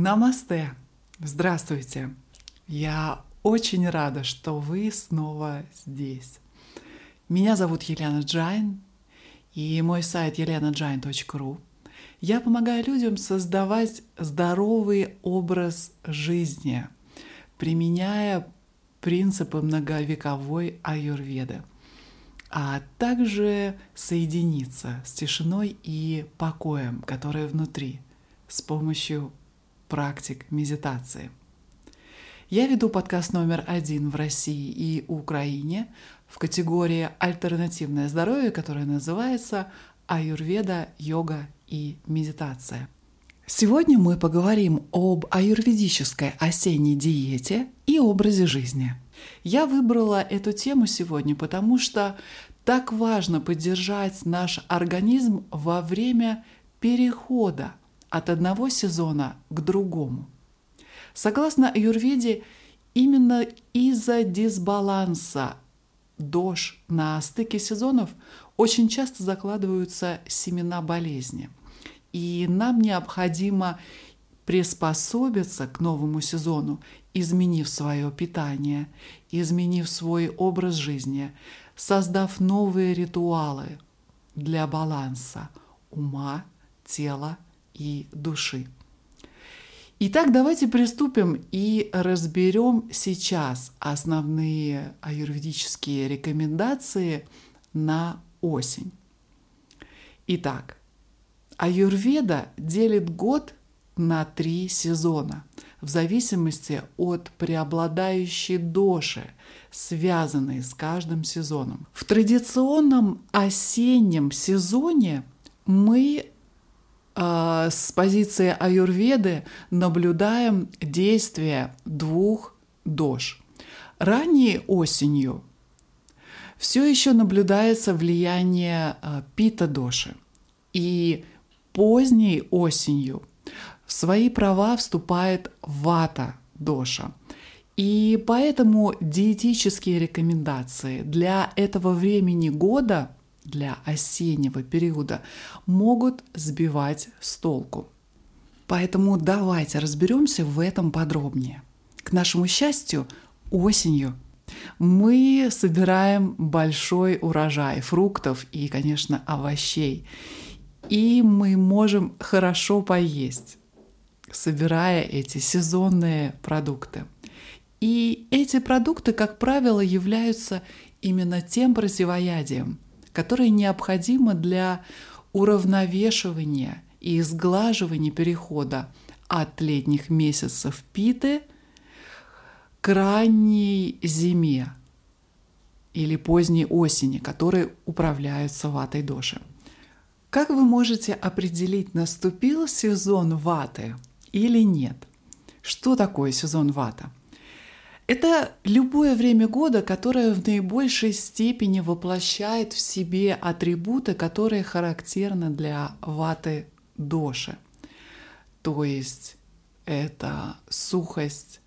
Намасте! Здравствуйте! Я очень рада, что вы снова здесь. Меня зовут Елена Джайн, и мой сайт elenajain.ru. Я помогаю людям создавать здоровый образ жизни, применяя принципы многовековой аюрведы, а также соединиться с тишиной и покоем, которые внутри, с помощью практик медитации. Я веду подкаст номер один в России и Украине в категории «Альтернативное здоровье», которая называется «Аюрведа, йога и медитация». Сегодня мы поговорим об аюрведической осенней диете и образе жизни. Я выбрала эту тему сегодня, потому что так важно поддержать наш организм во время перехода от одного сезона к другому. Согласно аюрведе, именно из-за дисбаланса дож на стыке сезонов очень часто закладываются семена болезни. И нам необходимо приспособиться к новому сезону, изменив свое питание, изменив свой образ жизни, создав новые ритуалы для баланса ума, тела и души. Итак, давайте приступим и разберем сейчас основные аюрведические рекомендации на осень. Итак, аюрведа делит год на три сезона в зависимости от преобладающей доши, связанной с каждым сезоном. В традиционном осеннем сезоне мы с позиции аюрведы наблюдаем действие двух дож. Ранней осенью все еще наблюдается влияние э, пита-доши. И поздней осенью в свои права вступает вата-доша. И поэтому диетические рекомендации для этого времени года, для осеннего периода, могут сбивать с толку. Поэтому давайте разберемся в этом подробнее. К нашему счастью, осенью мы собираем большой урожай фруктов и, конечно, овощей. И мы можем хорошо поесть, собирая эти сезонные продукты. И эти продукты, как правило, являются именно тем противоядием, которое необходимо для уравновешивания и сглаживания перехода от летних месяцев питы – к ранней зиме или поздней осени, которые управляются ватой доши. Как вы можете определить, наступил сезон ваты или нет? Что такое сезон вата? Это любое время года, которое в наибольшей степени воплощает в себе атрибуты, которые характерны для ваты доши. То есть это сухость,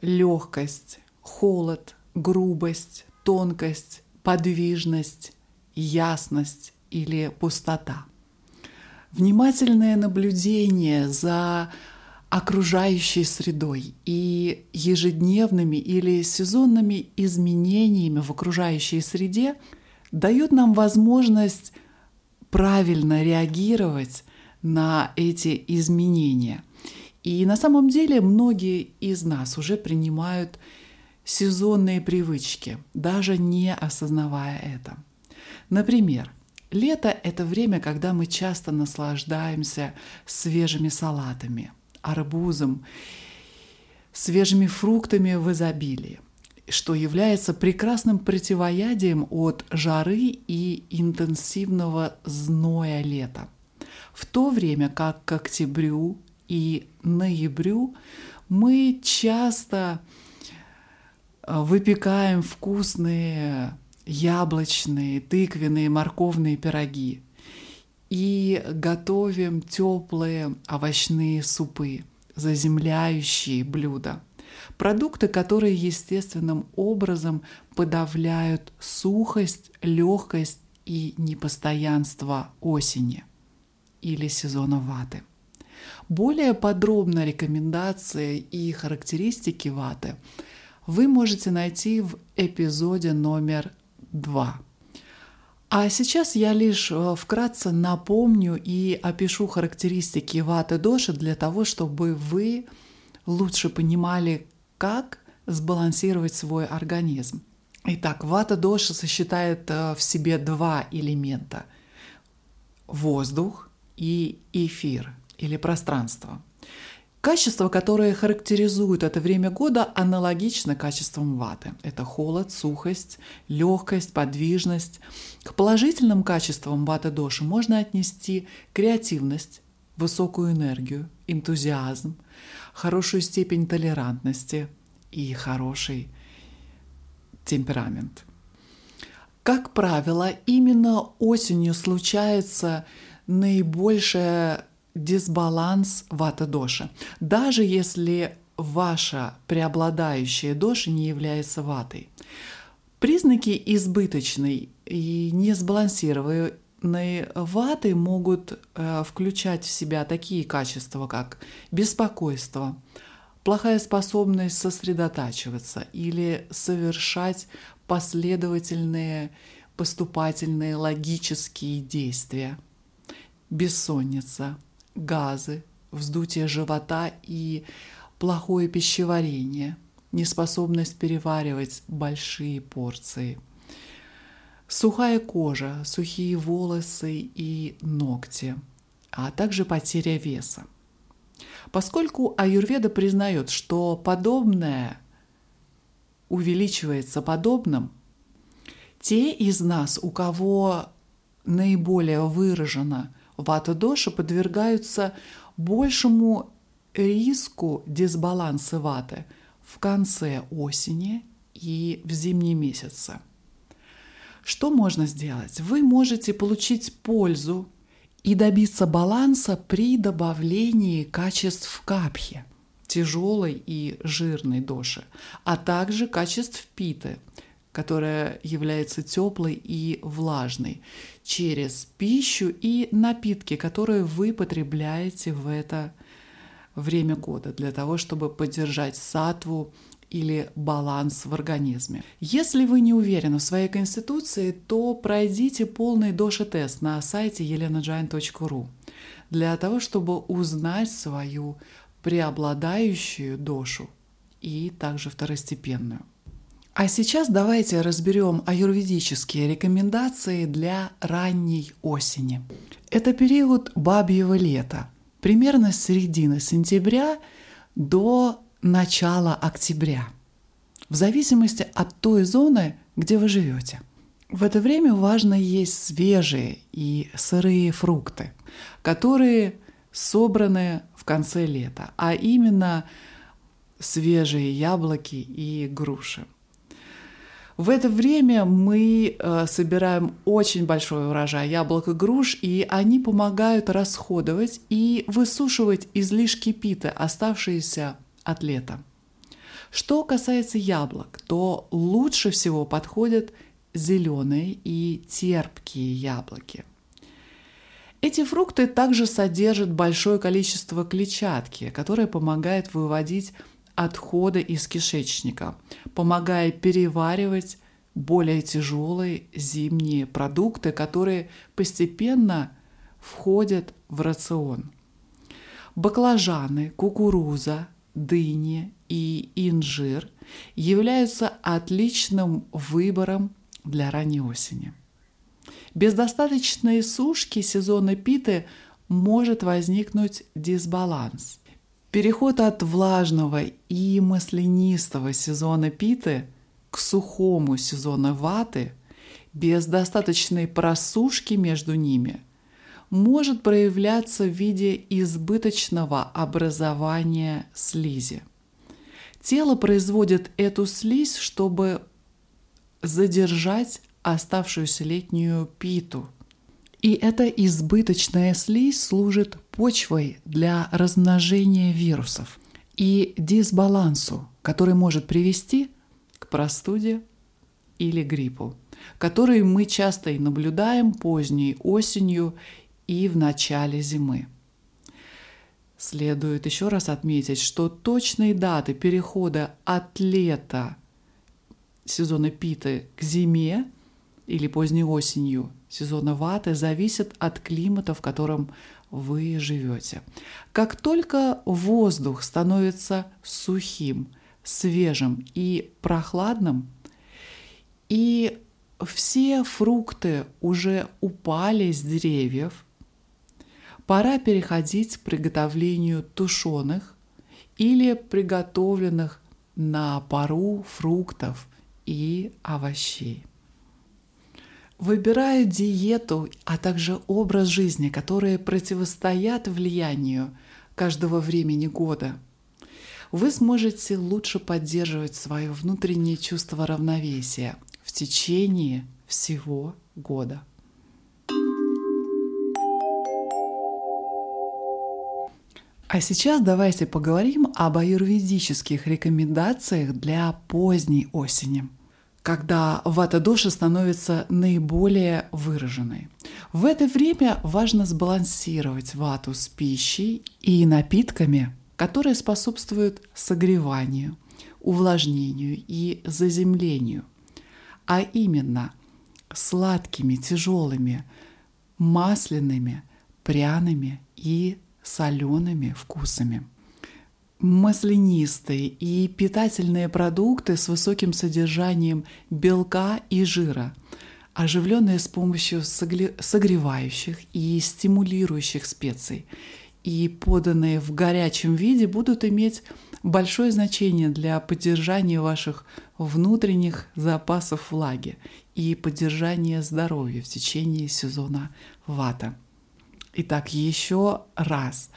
легкость, холод, грубость, тонкость, подвижность, ясность или пустота. Внимательное наблюдение за окружающей средой и ежедневными или сезонными изменениями в окружающей среде дает нам возможность правильно реагировать на эти изменения – и на самом деле многие из нас уже принимают сезонные привычки, даже не осознавая это. Например, лето – это время, когда мы часто наслаждаемся свежими салатами, арбузом, свежими фруктами в изобилии что является прекрасным противоядием от жары и интенсивного зноя лета. В то время как к октябрю и ноябрю мы часто э, выпекаем вкусные яблочные, тыквенные, морковные пироги и готовим теплые овощные супы, заземляющие блюда. Продукты, которые естественным образом подавляют сухость, легкость и непостоянство осени или сезона ваты. Более подробно рекомендации и характеристики ваты вы можете найти в эпизоде номер два. А сейчас я лишь э, вкратце напомню и опишу характеристики ваты доши для того, чтобы вы лучше понимали, как сбалансировать свой организм. Итак, вата доша сочетает э, в себе два элемента – воздух и эфир или пространство. Качества, которые характеризуют это время года, аналогично качествам ваты. Это холод, сухость, легкость, подвижность. К положительным качествам ваты доши можно отнести креативность, высокую энергию, энтузиазм, хорошую степень толерантности и хороший темперамент. Как правило, именно осенью случается наибольший дисбаланс вата-доши. Даже если ваша преобладающая доша не является ватой. Признаки избыточной и несбалансированной ваты могут э, включать в себя такие качества, как беспокойство, плохая способность сосредотачиваться или совершать последовательные поступательные логические действия, бессонница, газы, вздутие живота и плохое пищеварение, неспособность переваривать большие порции, сухая кожа, сухие волосы и ногти, а также потеря веса – Поскольку аюрведа признает, что подобное увеличивается подобным, те из нас, у кого наиболее выражена вата-доша, подвергаются большему риску дисбаланса ваты в конце осени и в зимние месяцы. Что можно сделать? Вы можете получить пользу и добиться баланса при добавлении качеств капхи, тяжелой и жирной доши, а также качеств питы, которая является теплой и влажной, через пищу и напитки, которые вы потребляете в это время года для того, чтобы поддержать сатву или баланс в организме. Если вы не уверены в своей конституции, то пройдите полный доши-тест на сайте elenajain.ru для того, чтобы узнать свою преобладающую дошу и также второстепенную. А сейчас давайте разберем аюрведические рекомендации для ранней осени. Это период бабьего лета, примерно с середины сентября до начала октября, в зависимости от той зоны, где вы живете. В это время важно есть свежие и сырые фрукты, которые собраны в конце лета, а именно свежие яблоки и груши. В это время мы э, собираем очень большой урожай яблок и груш, и они помогают расходовать и высушивать излишки пита, оставшиеся от лета. Что касается яблок, то лучше всего подходят зеленые и терпкие яблоки. Эти фрукты также содержат большое количество клетчатки, которая помогает выводить отходы из кишечника, помогая переваривать более тяжелые зимние продукты, которые постепенно входят в рацион. Баклажаны, кукуруза, дыни и инжир являются отличным выбором для ранней осени. Без достаточной сушки сезона питы может возникнуть дисбаланс. Переход от влажного и маслянистого сезона питы к сухому сезону ваты без достаточной просушки между ними может проявляться в виде избыточного образования слизи. Тело производит эту слизь, чтобы задержать оставшуюся летнюю питу. И эта избыточная слизь служит почвой для размножения вирусов и дисбалансу, который может привести к простуде или гриппу, который мы часто и наблюдаем поздней осенью и в начале зимы. Следует еще раз отметить, что точные даты перехода от лета сезона питы к зиме или поздней осенью сезона ваты зависят от климата, в котором вы живете. Как только воздух становится сухим, свежим и прохладным, и все фрукты уже упали с деревьев, пора переходить к приготовлению тушеных или приготовленных на пару фруктов и овощей. Выбирая диету, а также образ жизни, которые противостоят влиянию каждого времени года, вы сможете лучше поддерживать свое внутреннее чувство равновесия в течение всего года. А сейчас давайте поговорим об аюрведических рекомендациях для поздней осени, когда вата-доша становится наиболее выраженной. В это время важно сбалансировать вату с пищей и напитками, которые способствуют согреванию, увлажнению и заземлению, а именно сладкими, тяжелыми, масляными, пряными и солеными вкусами. Маслянистые и питательные продукты с высоким содержанием белка и жира, оживленные с помощью согревающих и стимулирующих специй и поданные в горячем виде будут иметь большое значение для поддержания ваших внутренних запасов влаги и поддержания здоровья в течение сезона вата. Итак, еще раз.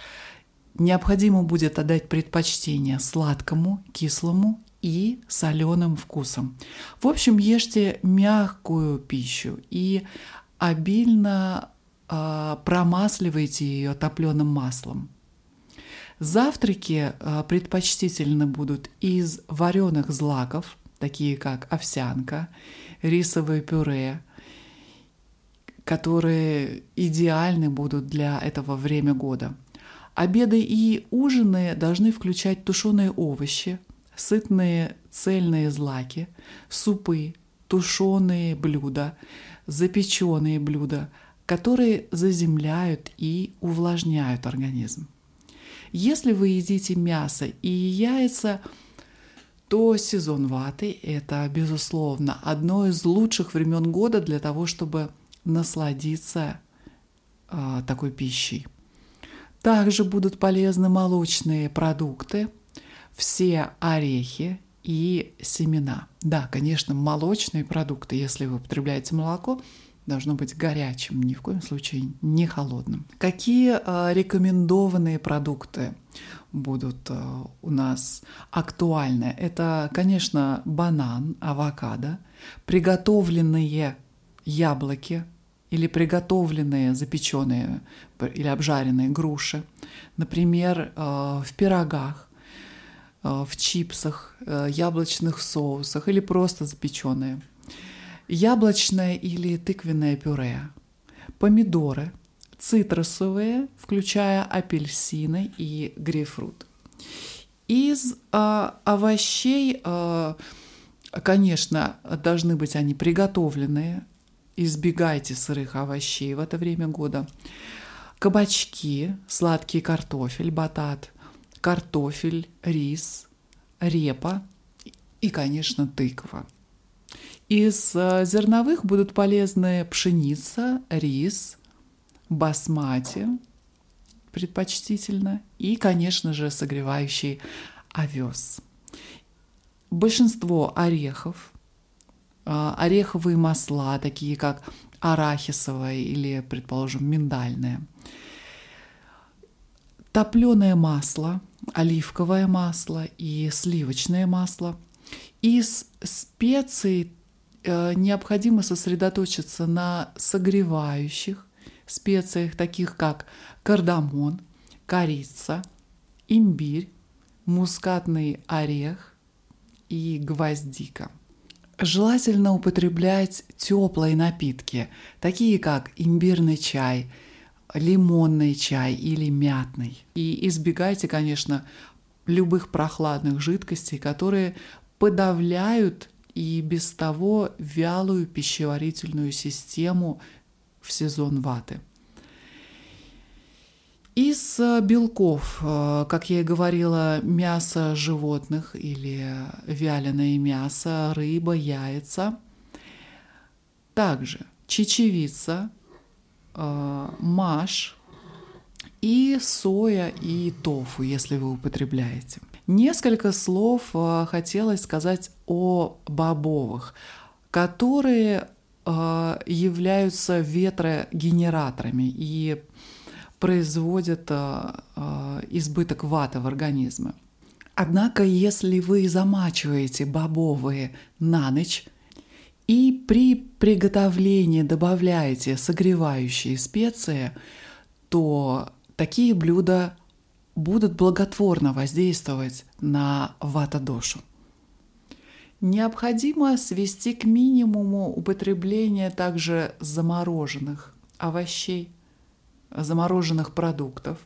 Необходимо будет отдать предпочтение сладкому, кислому и соленым вкусам. В общем, ешьте мягкую пищу и обильно э, промасливайте ее топленым маслом. Завтраки э, предпочтительно будут из вареных злаков, такие как овсянка, рисовое пюре, которые идеальны будут для этого время года. Обеды и ужины должны включать тушеные овощи, сытные цельные злаки, супы, тушеные блюда, запеченные блюда, которые заземляют и увлажняют организм. Если вы едите мясо и яйца, то сезон ваты – это, безусловно, одно из лучших времен года для того, чтобы насладиться э, такой пищей. Также будут полезны молочные продукты, все орехи и семена. Да, конечно, молочные продукты, если вы употребляете молоко, должно быть горячим, ни в коем случае не холодным. Какие э, рекомендованные продукты будут э, у нас актуальны? Это, конечно, банан, авокадо, приготовленные яблоки или приготовленные, запеченные или обжаренные груши, например, э, в пирогах, э, в чипсах, э, яблочных соусах или просто запеченные, яблочное или тыквенное пюре, помидоры, цитрусовые, включая апельсины и грейпфрут. Из э, овощей, э, конечно, должны быть они приготовленные, избегайте сырых овощей в это время года. Кабачки, сладкий картофель, батат, картофель, рис, репа и, конечно, тыква. Из э, зерновых будут полезны пшеница, рис, басмати, предпочтительно, и, конечно же, согревающий овес. Большинство орехов – ореховые масла, такие как арахисовое или, предположим, миндальное. Топленое масло, оливковое масло и сливочное масло. Из специй э, необходимо сосредоточиться на согревающих специях, таких как кардамон, корица, имбирь, мускатный орех и гвоздика. Желательно употреблять теплые напитки, такие как имбирный чай, лимонный чай или мятный. И избегайте, конечно, любых прохладных жидкостей, которые подавляют и без того вялую пищеварительную систему в сезон ваты. Из э, белков, э, как я и говорила, мясо животных или вяленое мясо, рыба, яйца. Также чечевица, э, маш и соя и тофу, если вы употребляете. Несколько слов хотелось сказать о бобовых, которые являются ветрогенераторами и производят э, э, избыток ваты в организме. Однако, если вы замачиваете бобовые на ночь и при приготовлении добавляете согревающие специи, то такие блюда будут благотворно воздействовать на вата-дошу. Необходимо свести к минимуму употребление также замороженных овощей, замороженных продуктов,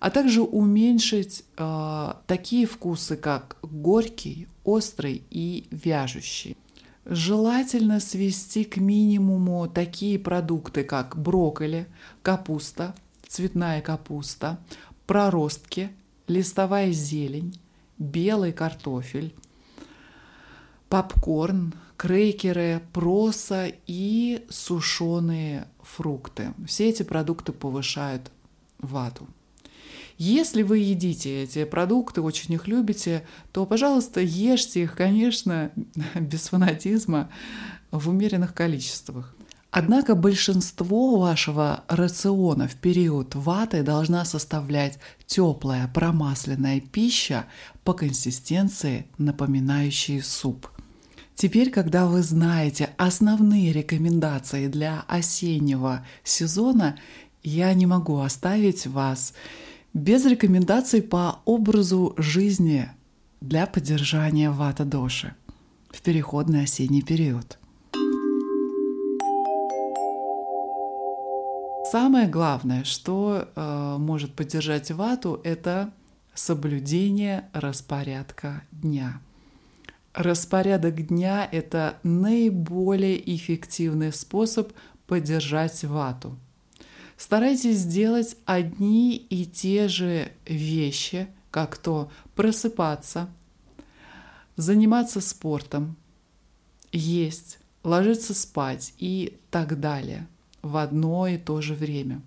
а также уменьшить э, такие вкусы, как горький, острый и вяжущий. Желательно свести к минимуму такие продукты, как брокколи, капуста, цветная капуста, проростки, листовая зелень, белый картофель, попкорн, крекеры, проса и сушеные фрукты. Все эти продукты повышают вату. Если вы едите эти продукты, очень их любите, то, пожалуйста, ешьте их, конечно, без фанатизма, в умеренных количествах. Однако большинство вашего рациона в период ваты должна составлять теплая промасленная пища по консистенции, напоминающая суп. Теперь, когда вы знаете основные рекомендации для осеннего сезона, я не могу оставить вас без рекомендаций по образу жизни для поддержания вата-доши в переходный осенний период. Самое главное, что э, может поддержать вату, это соблюдение распорядка дня – Распорядок дня – это наиболее эффективный способ поддержать вату. Старайтесь сделать одни и те же вещи, как то просыпаться, заниматься спортом, есть, ложиться спать и так далее в одно и то же время.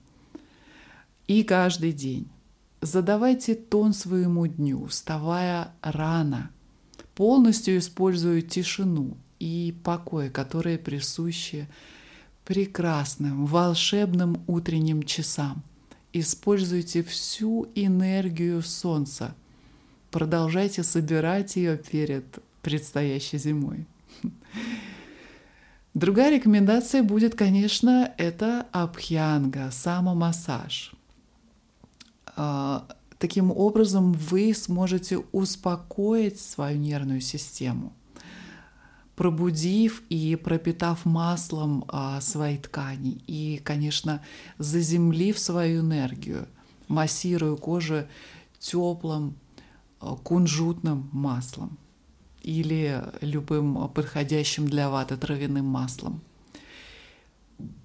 И каждый день. Задавайте тон своему дню, вставая рано – полностью используют тишину и покой, которые присущи прекрасным, волшебным утренним часам. Используйте всю энергию Солнца. Продолжайте собирать ее перед предстоящей зимой. Другая рекомендация будет, конечно, это абхьянга, самомассаж. Таким образом, вы сможете успокоить свою нервную систему, пробудив и пропитав маслом а, свои ткани и, конечно, заземлив свою энергию, массируя кожу теплым а, кунжутным маслом или любым подходящим для ваты травяным маслом.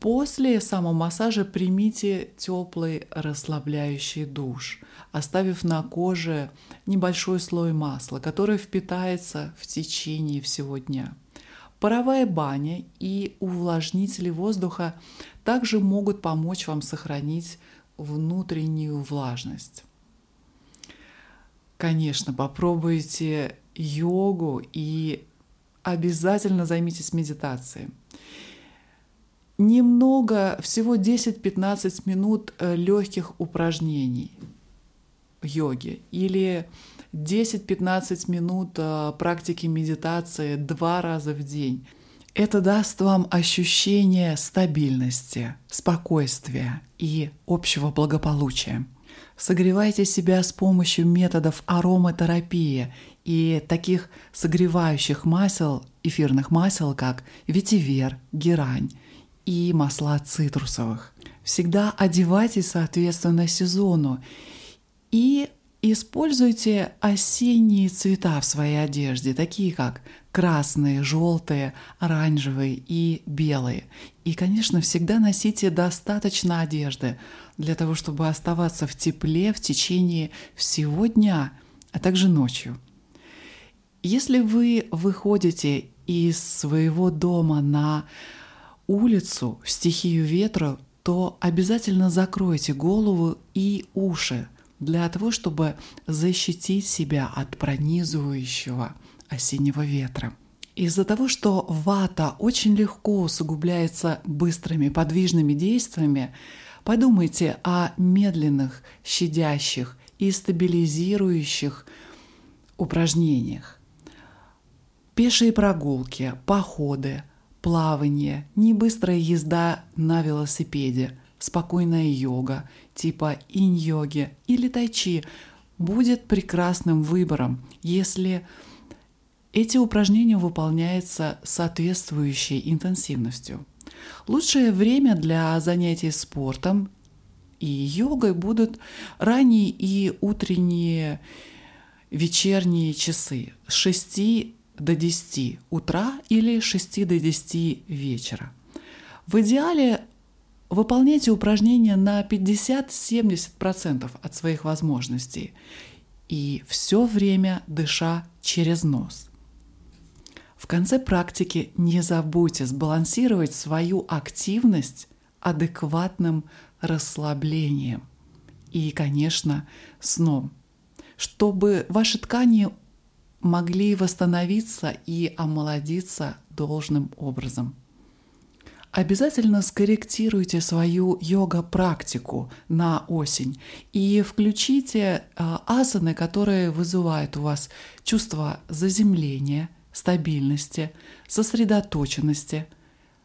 После самомассажа примите теплый расслабляющий душ, оставив на коже небольшой слой масла, который впитается в течение всего дня. Паровая баня и увлажнители воздуха также могут помочь вам сохранить внутреннюю влажность. Конечно, попробуйте йогу и обязательно займитесь медитацией немного, всего 10-15 минут э, легких упражнений йоги или 10-15 минут э, практики медитации два раза в день. Это даст вам ощущение стабильности, спокойствия и общего благополучия. Согревайте себя с помощью методов ароматерапии и таких согревающих масел, эфирных масел, как ветивер, герань, и масла цитрусовых. Всегда одевайтесь соответственно сезону и используйте осенние цвета в своей одежде, такие как красные, желтые, оранжевые и белые. И, конечно, всегда носите достаточно одежды для того, чтобы оставаться в тепле в течение всего дня, а также ночью. Если вы выходите из своего дома на улицу в стихию ветра, то обязательно закройте голову и уши для того, чтобы защитить себя от пронизывающего осеннего ветра. Из-за того, что вата очень легко усугубляется быстрыми подвижными действиями, подумайте о медленных, щадящих и стабилизирующих упражнениях. Пешие прогулки, походы, плавание, небыстрая езда на велосипеде, спокойная йога типа инь-йоги или тайчи будет прекрасным выбором, если эти упражнения выполняются соответствующей интенсивностью. Лучшее время для занятий спортом и йогой будут ранние и утренние вечерние часы с 6 до 10 утра или с 6 до 10 вечера. В идеале выполняйте упражнения на 50-70% от своих возможностей и все время дыша через нос. В конце практики не забудьте сбалансировать свою активность адекватным расслаблением и, конечно, сном, чтобы ваши ткани могли восстановиться и омолодиться должным образом. Обязательно скорректируйте свою йога-практику на осень и включите а, асаны, которые вызывают у вас чувство заземления – стабильности, сосредоточенности,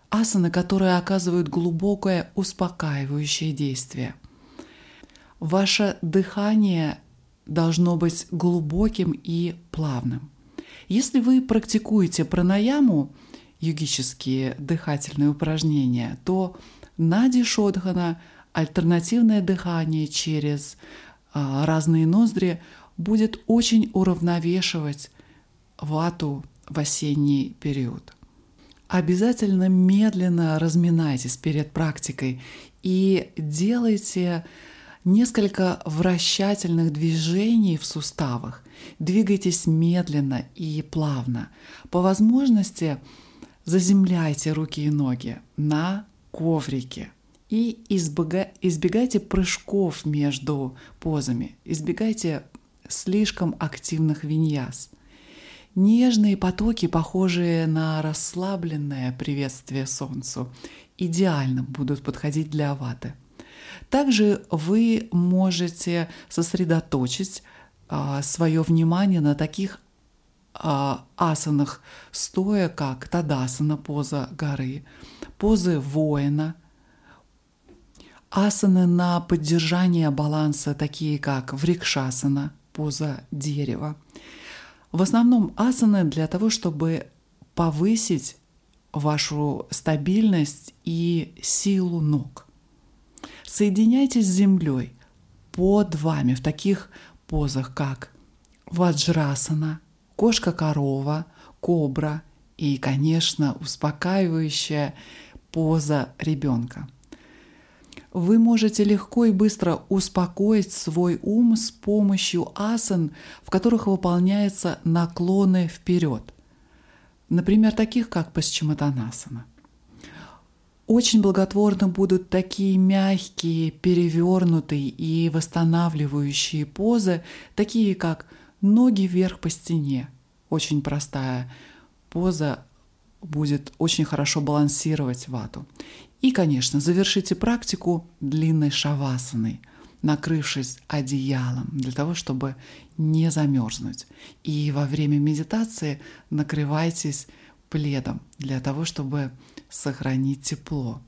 асаны, которые оказывают глубокое успокаивающее действие. Ваше дыхание должно быть глубоким и плавным. Если вы практикуете пранаяму, йогические дыхательные упражнения, то нади шодхана, альтернативное дыхание через а, разные ноздри будет очень уравновешивать вату в осенний период. Обязательно медленно разминайтесь перед практикой и делайте несколько вращательных движений в суставах. Двигайтесь медленно и плавно. По возможности заземляйте руки и ноги на коврике и избегайте прыжков между позами, избегайте слишком активных виньяс. Нежные потоки, похожие на расслабленное приветствие Солнцу, идеально будут подходить для ваты. Также вы можете сосредоточить а, свое внимание на таких а, асанах стоя, как Тадасана, поза горы, позы воина, асаны на поддержание баланса, такие как Врикшасана, поза дерева, в основном асаны для того, чтобы повысить вашу стабильность и силу ног. Соединяйтесь с землей под вами в таких позах, как ваджрасана, кошка-корова, кобра и, конечно, успокаивающая поза ребенка вы можете легко и быстро успокоить свой ум с помощью асан, в которых выполняются наклоны вперед. Например, таких как Пасчиматанасана. Очень благотворно будут такие мягкие, перевернутые и восстанавливающие позы, такие как ноги вверх по стене. Очень простая поза будет очень хорошо балансировать вату. И, конечно, завершите практику длинной шавасаной, накрывшись одеялом для того, чтобы не замерзнуть. И во время медитации накрывайтесь пледом для того, чтобы сохранить тепло.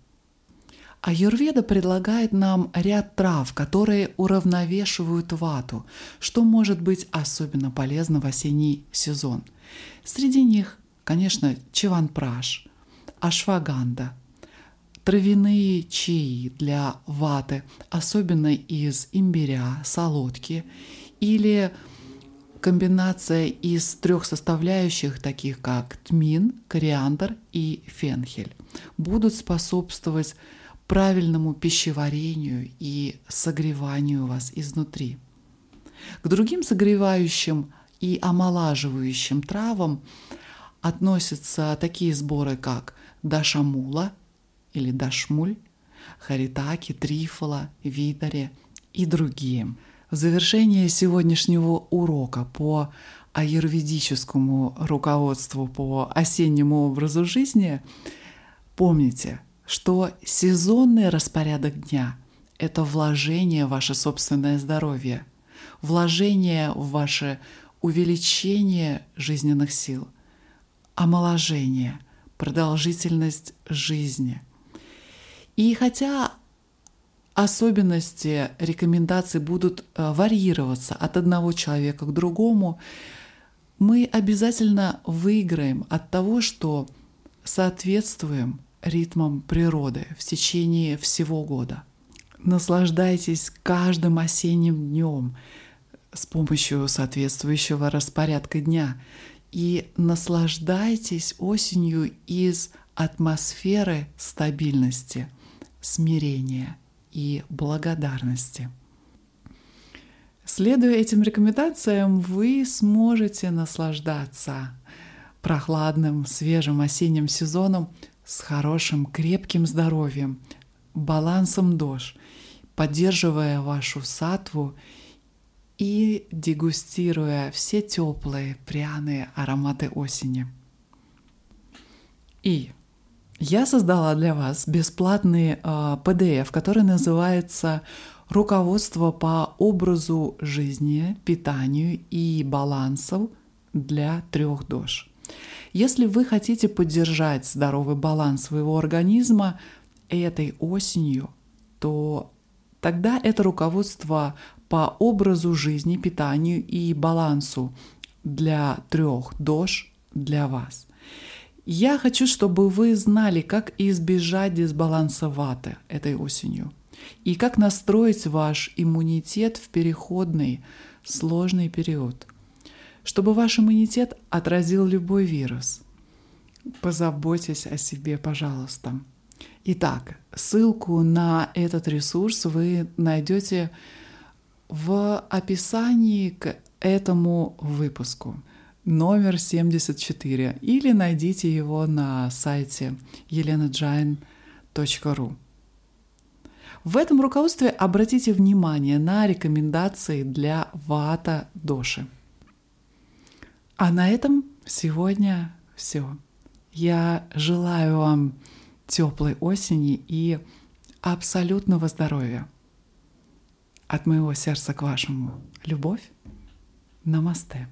Аюрведа предлагает нам ряд трав, которые уравновешивают вату, что может быть особенно полезно в осенний сезон. Среди них, конечно, чиванпраш, ашваганда, травяные чаи для ваты, особенно из имбиря, солодки или комбинация из трех составляющих, таких как тмин, кориандр и фенхель, будут способствовать правильному пищеварению и согреванию вас изнутри. К другим согревающим и омолаживающим травам относятся такие сборы, как дашамула или дашмуль, харитаки, трифола, витари и другие – в завершение сегодняшнего урока по аюрведическому руководству по осеннему образу жизни помните, что сезонный распорядок дня – это вложение в ваше собственное здоровье, вложение в ваше увеличение жизненных сил, омоложение, продолжительность жизни. И хотя особенности рекомендаций будут э, варьироваться от одного человека к другому, мы обязательно выиграем от того, что соответствуем ритмам природы в течение всего года. Наслаждайтесь каждым осенним днем с помощью соответствующего распорядка дня. И наслаждайтесь осенью из атмосферы стабильности, смирения – и благодарности. Следуя этим рекомендациям, вы сможете наслаждаться прохладным, свежим осенним сезоном с хорошим, крепким здоровьем, балансом дож, поддерживая вашу сатву и дегустируя все теплые, пряные ароматы осени. И я создала для вас бесплатный PDF, который называется «Руководство по образу жизни, питанию и балансу для трех дож». Если вы хотите поддержать здоровый баланс своего организма этой осенью, то тогда это руководство по образу жизни, питанию и балансу для трех дож для вас. Я хочу, чтобы вы знали, как избежать дисбаланса ваты этой осенью и как настроить ваш иммунитет в переходный сложный период, чтобы ваш иммунитет отразил любой вирус. Позаботьтесь о себе, пожалуйста. Итак, ссылку на этот ресурс вы найдете в описании к этому выпуску номер 74 или найдите его на сайте elenajain.ru. В этом руководстве обратите внимание на рекомендации для вата доши. А на этом сегодня все. Я желаю вам теплой осени и абсолютного здоровья. От моего сердца к вашему любовь. Намасте.